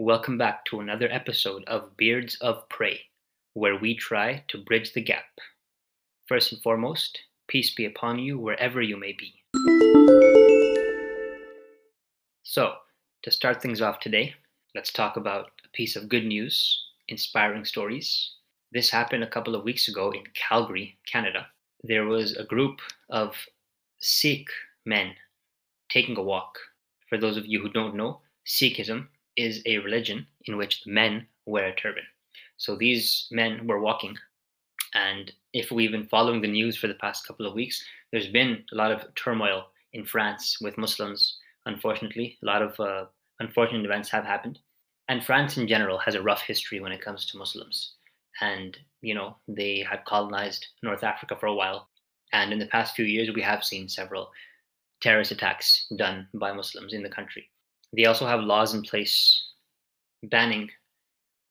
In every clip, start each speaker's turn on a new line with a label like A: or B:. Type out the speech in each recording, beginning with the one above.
A: Welcome back to another episode of Beards of Prey, where we try to bridge the gap. First and foremost, peace be upon you wherever you may be. So, to start things off today, let's talk about a piece of good news, inspiring stories. This happened a couple of weeks ago in Calgary, Canada. There was a group of Sikh men taking a walk. For those of you who don't know, Sikhism is a religion in which men wear a turban. So these men were walking, and if we've been following the news for the past couple of weeks, there's been a lot of turmoil in France with Muslims. Unfortunately, a lot of uh, unfortunate events have happened, and France in general has a rough history when it comes to Muslims. And you know they had colonized North Africa for a while, and in the past few years we have seen several terrorist attacks done by Muslims in the country. They also have laws in place banning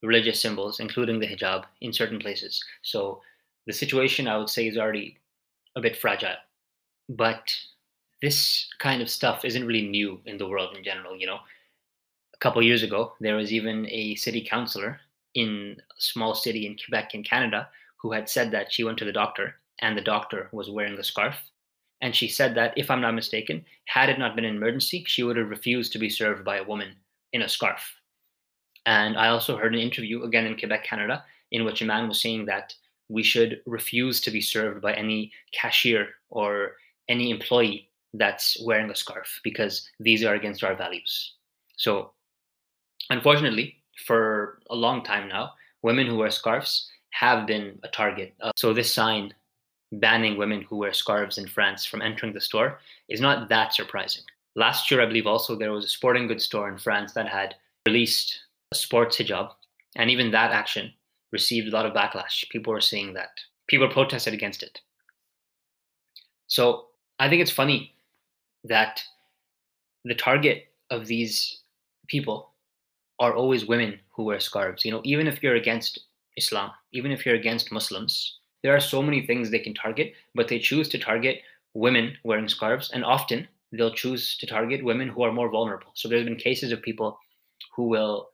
A: religious symbols, including the hijab, in certain places. So the situation, I would say, is already a bit fragile. But this kind of stuff isn't really new in the world in general. You know, a couple years ago, there was even a city councilor in a small city in Quebec, in Canada, who had said that she went to the doctor and the doctor was wearing a scarf and she said that, if I'm not mistaken, had it not been an emergency, she would have refused to be served by a woman in a scarf. And I also heard an interview, again in Quebec, Canada, in which a man was saying that we should refuse to be served by any cashier or any employee that's wearing a scarf because these are against our values. So, unfortunately, for a long time now, women who wear scarves have been a target. Uh, so, this sign banning women who wear scarves in France from entering the store is not that surprising. Last year, I believe also there was a sporting goods store in France that had released a sports hijab, and even that action received a lot of backlash. People were saying that. People protested against it. So I think it's funny that the target of these people are always women who wear scarves. You know, even if you're against Islam, even if you're against Muslims, there are so many things they can target, but they choose to target women wearing scarves, and often they'll choose to target women who are more vulnerable. So there's been cases of people who will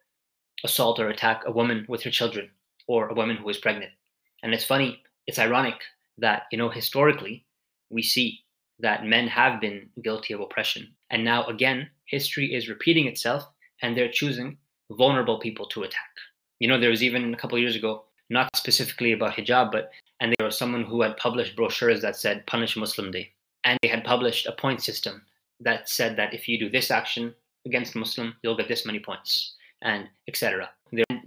A: assault or attack a woman with her children or a woman who is pregnant. And it's funny, it's ironic that, you know, historically, we see that men have been guilty of oppression. And now, again, history is repeating itself and they're choosing vulnerable people to attack. You know, there was even a couple years ago, not specifically about hijab, but and there was someone who had published brochures that said punish Muslim Day. And they had published a point system that said that if you do this action against Muslim, you'll get this many points, and etc.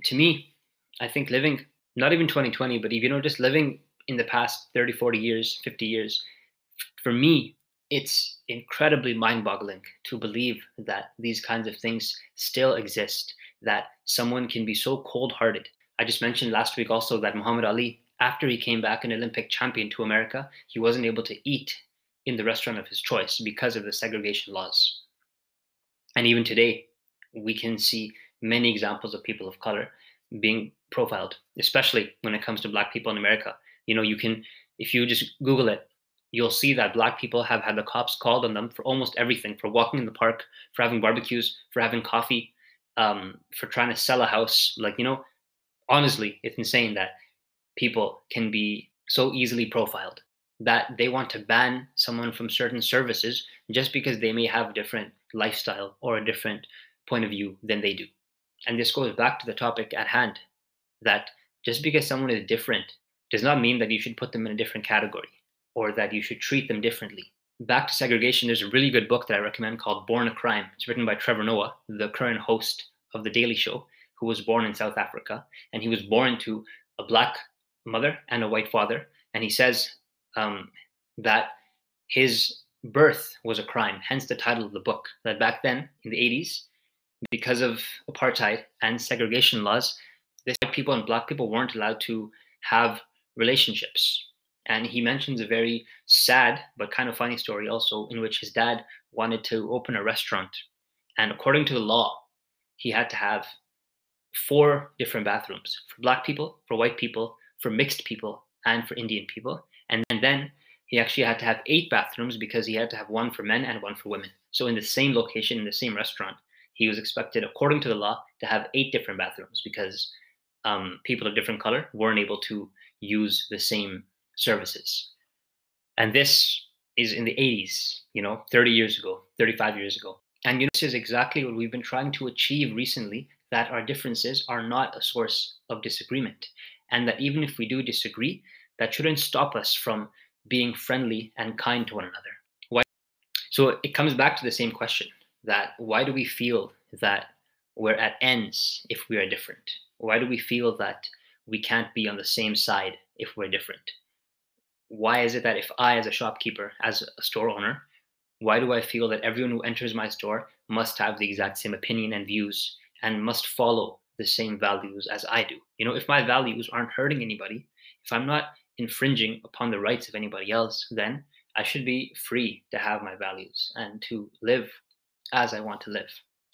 A: To me, I think living not even 2020, but you know, just living in the past 30, 40 years, 50 years, for me, it's incredibly mind-boggling to believe that these kinds of things still exist, that someone can be so cold-hearted. I just mentioned last week also that Muhammad Ali after he came back an Olympic champion to America, he wasn't able to eat in the restaurant of his choice because of the segregation laws. And even today, we can see many examples of people of color being profiled, especially when it comes to black people in America. You know, you can, if you just Google it, you'll see that black people have had the cops called on them for almost everything for walking in the park, for having barbecues, for having coffee, um, for trying to sell a house. Like, you know, honestly, it's insane that people can be so easily profiled that they want to ban someone from certain services just because they may have a different lifestyle or a different point of view than they do. And this goes back to the topic at hand that just because someone is different does not mean that you should put them in a different category or that you should treat them differently. Back to segregation, there's a really good book that I recommend called Born a Crime. It's written by Trevor Noah, the current host of The Daily Show, who was born in South Africa. And he was born to a black mother and a white father. And he says um, that his birth was a crime, hence the title of the book. That back then in the 80s, because of apartheid and segregation laws, this white people and black people weren't allowed to have relationships. And he mentions a very sad but kind of funny story also, in which his dad wanted to open a restaurant. And according to the law, he had to have four different bathrooms for black people, for white people, for mixed people and for Indian people. And, and then he actually had to have eight bathrooms because he had to have one for men and one for women. So in the same location, in the same restaurant, he was expected, according to the law, to have eight different bathrooms because um, people of different color weren't able to use the same services. And this is in the 80s, you know, 30 years ago, 35 years ago. And you know, this is exactly what we've been trying to achieve recently that our differences are not a source of disagreement. And that even if we do disagree, that shouldn't stop us from being friendly and kind to one another. Why? So it comes back to the same question that why do we feel that we're at ends if we are different? Why do we feel that we can't be on the same side if we're different? Why is it that if I, as a shopkeeper, as a store owner, why do I feel that everyone who enters my store must have the exact same opinion and views and must follow the same values as I do? You know, if my values aren't hurting anybody, if I'm not infringing upon the rights of anybody else, then I should be free to have my values and to live as I want to live.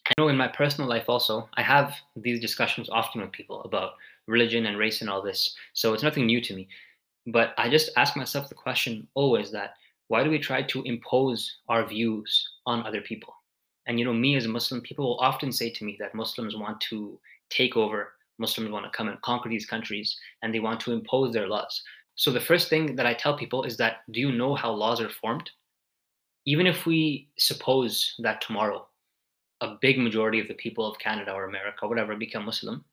A: I know in my personal life also, I have these discussions often with people about religion and race and all this. So it's nothing new to me. But I just ask myself the question always that why do we try to impose our views on other people? And you know, me as a Muslim, people will often say to me that Muslims want to take over, Muslims want to come and conquer these countries, and they want to impose their laws. So the first thing that I tell people is that do you know how laws are formed? Even if we suppose that tomorrow a big majority of the people of Canada or America, or whatever, become Muslim,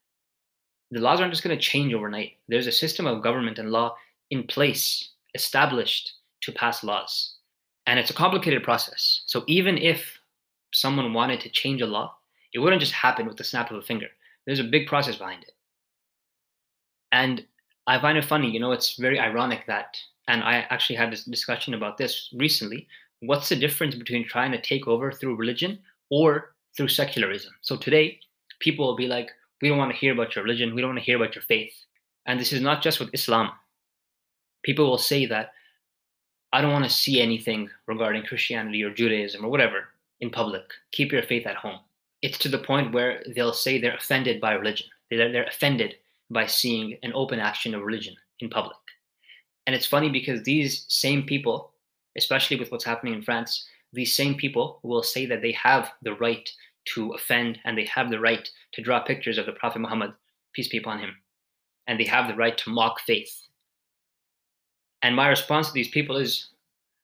A: the laws aren't just going to change overnight. There's a system of government and law in place, established to pass laws. And it's a complicated process. So even if someone wanted to change a law, it wouldn't just happen with the snap of a finger. There's a big process behind it. And I find it funny, you know, it's very ironic that, and I actually had this discussion about this recently. What's the difference between trying to take over through religion or through secularism? So today, people will be like, we don't want to hear about your religion, we don't want to hear about your faith. And this is not just with Islam. People will say that, I don't want to see anything regarding Christianity or Judaism or whatever in public. Keep your faith at home. It's to the point where they'll say they're offended by religion. They're, they're offended by seeing an open action of religion in public. And it's funny because these same people, especially with what's happening in France, these same people will say that they have the right to offend and they have the right to draw pictures of the Prophet Muhammad, peace be upon him, and they have the right to mock faith. And my response to these people is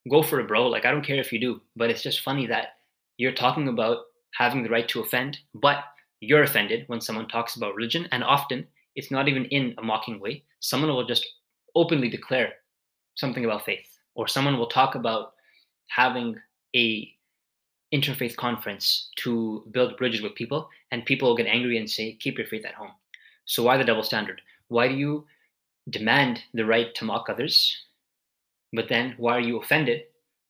A: go for it, bro. Like, I don't care if you do, but it's just funny that you're talking about having the right to offend, but you're offended when someone talks about religion. And often it's not even in a mocking way. Someone will just openly declare something about faith, or someone will talk about having a interfaith conference to build bridges with people, and people will get angry and say, "Keep your faith at home." So why the double standard? Why do you demand the right to mock others, but then why are you offended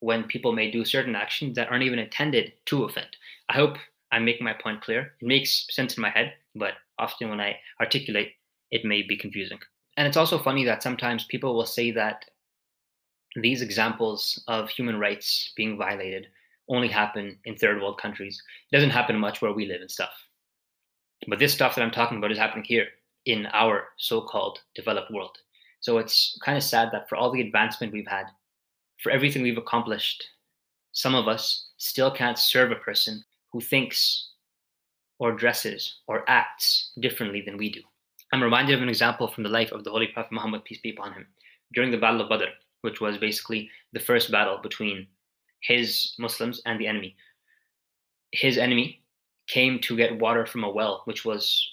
A: when people may do certain actions that aren't even intended to offend? I hope I'm making my point clear. It makes sense in my head, but often when I articulate, it may be confusing. And it's also funny that sometimes people will say that these examples of human rights being violated only happen in third world countries. It doesn't happen much where we live and stuff. But this stuff that I'm talking about is happening here in our so called developed world. So it's kind of sad that for all the advancement we've had, for everything we've accomplished, some of us still can't serve a person who thinks or dresses or acts differently than we do. I'm reminded of an example from the life of the Holy Prophet Muhammad, peace be upon him, during the Battle of Badr, which was basically the first battle between his Muslims and the enemy. His enemy came to get water from a well, which was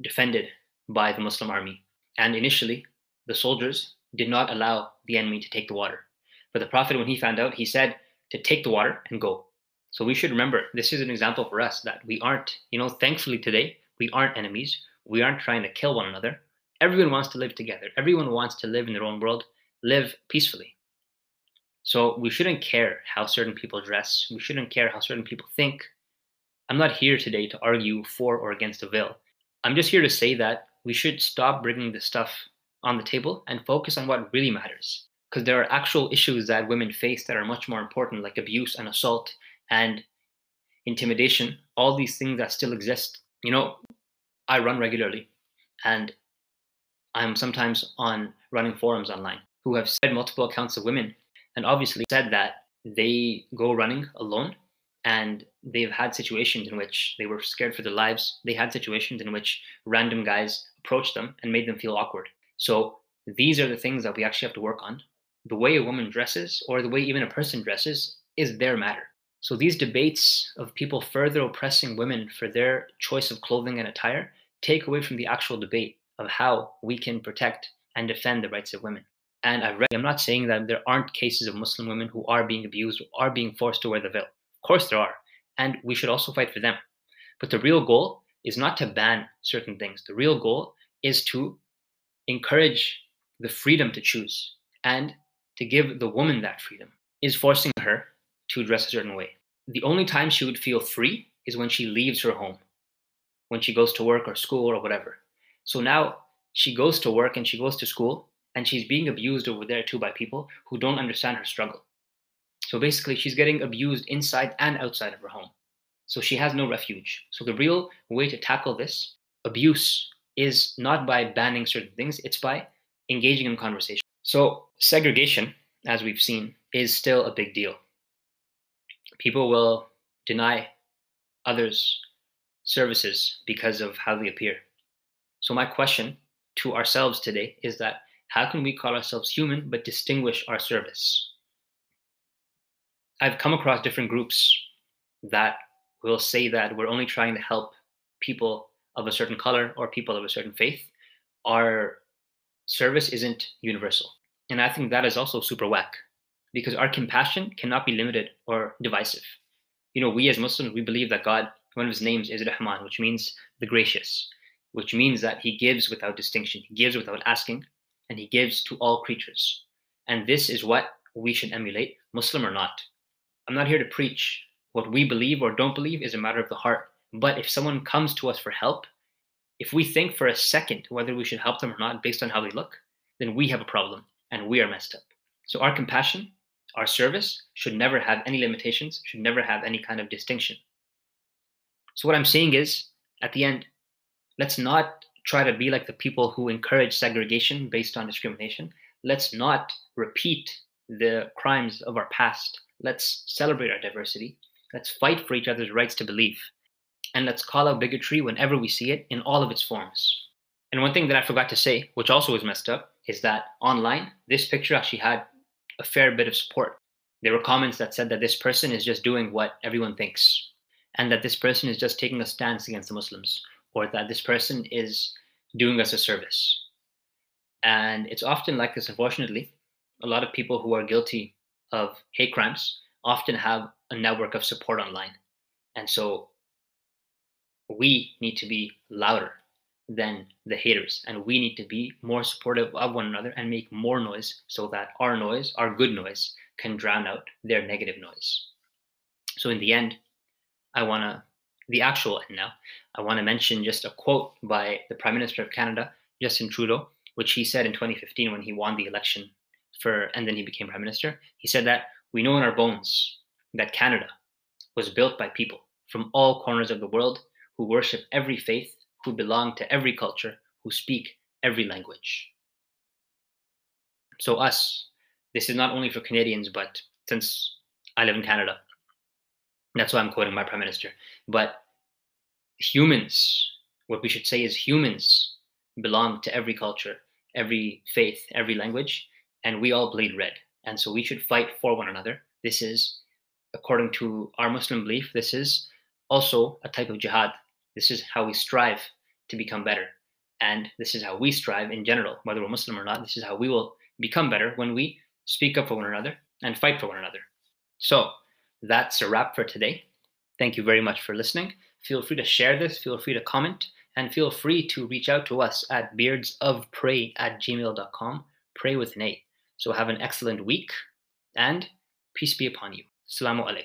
A: defended by the Muslim army. And initially, the soldiers did not allow the enemy to take the water. But the Prophet, when he found out, he said to take the water and go. So we should remember this is an example for us that we aren't, you know, thankfully today, we aren't enemies. We aren't trying to kill one another. Everyone wants to live together. Everyone wants to live in their own world, live peacefully. So we shouldn't care how certain people dress. We shouldn't care how certain people think. I'm not here today to argue for or against a veil. I'm just here to say that we should stop bringing this stuff on the table and focus on what really matters. Because there are actual issues that women face that are much more important, like abuse and assault and intimidation, all these things that still exist. You know, I run regularly and I'm sometimes on running forums online who have said multiple accounts of women and obviously said that they go running alone and they've had situations in which they were scared for their lives. They had situations in which random guys approached them and made them feel awkward. So these are the things that we actually have to work on. The way a woman dresses, or the way even a person dresses, is their matter. So these debates of people further oppressing women for their choice of clothing and attire take away from the actual debate of how we can protect and defend the rights of women. And I've read, I'm not saying that there aren't cases of Muslim women who are being abused or are being forced to wear the veil. Of course there are. And we should also fight for them. But the real goal is not to ban certain things. The real goal is to encourage the freedom to choose and to give the woman that freedom. Is forcing her to dress a certain way. The only time she would feel free is when she leaves her home, when she goes to work or school or whatever. So now she goes to work and she goes to school and she's being abused over there too by people who don't understand her struggle. So basically, she's getting abused inside and outside of her home. So she has no refuge. So the real way to tackle this abuse is not by banning certain things, it's by engaging in conversation. So segregation, as we've seen, is still a big deal. People will deny others services because of how they appear. So my question to ourselves today is that how can we call ourselves human but distinguish our service? I've come across different groups that will say that we're only trying to help people of a certain color or people of a certain faith. Our service isn't universal. And I think that is also super whack because our compassion cannot be limited or divisive. You know, we as Muslims, we believe that God, one of his names is Rahman, which means the gracious, which means that he gives without distinction, he gives without asking, and he gives to all creatures. And this is what we should emulate, Muslim or not. I'm not here to preach. What we believe or don't believe is a matter of the heart. But if someone comes to us for help, if we think for a second whether we should help them or not based on how they look, then we have a problem and we are messed up. So our compassion, our service should never have any limitations, should never have any kind of distinction. So what I'm saying is, at the end, let's not try to be like the people who encourage segregation based on discrimination. Let's not repeat the crimes of our past. Let's celebrate our diversity. Let's fight for each other's rights to believe. And let's call out bigotry whenever we see it in all of its forms. And one thing that I forgot to say, which also was messed up, is that online, this picture actually had a fair bit of support. There were comments that said that this person is just doing what everyone thinks, and that this person is just taking a stance against the Muslims, or that this person is doing us a service. And it's often like this, unfortunately. A lot of people who are guilty of hate crimes often have a network of support online. And so we need to be louder than the haters and we need to be more supportive of one another and make more noise so that our noise our good noise can drown out their negative noise. So in the end i want to the actual end now i want to mention just a quote by the prime minister of canada justin trudeau which he said in 2015 when he won the election for and then he became prime minister. He said that we know in our bones that canada was built by people from all corners of the world who worship every faith who belong to every culture, who speak every language. So, us, this is not only for Canadians, but since I live in Canada, that's why I'm quoting my Prime Minister. But humans, what we should say is humans belong to every culture, every faith, every language, and we all bleed red. And so we should fight for one another. This is, according to our Muslim belief, this is also a type of jihad. This is how we strive to become better. And this is how we strive in general, whether we're Muslim or not. This is how we will become better when we speak up for one another and fight for one another. So that's a wrap for today. Thank you very much for listening. Feel free to share this, feel free to comment, and feel free to reach out to us at beardsofprey at gmail.com. Pray with A. So have an excellent week and peace be upon you. Assalamu alaikum.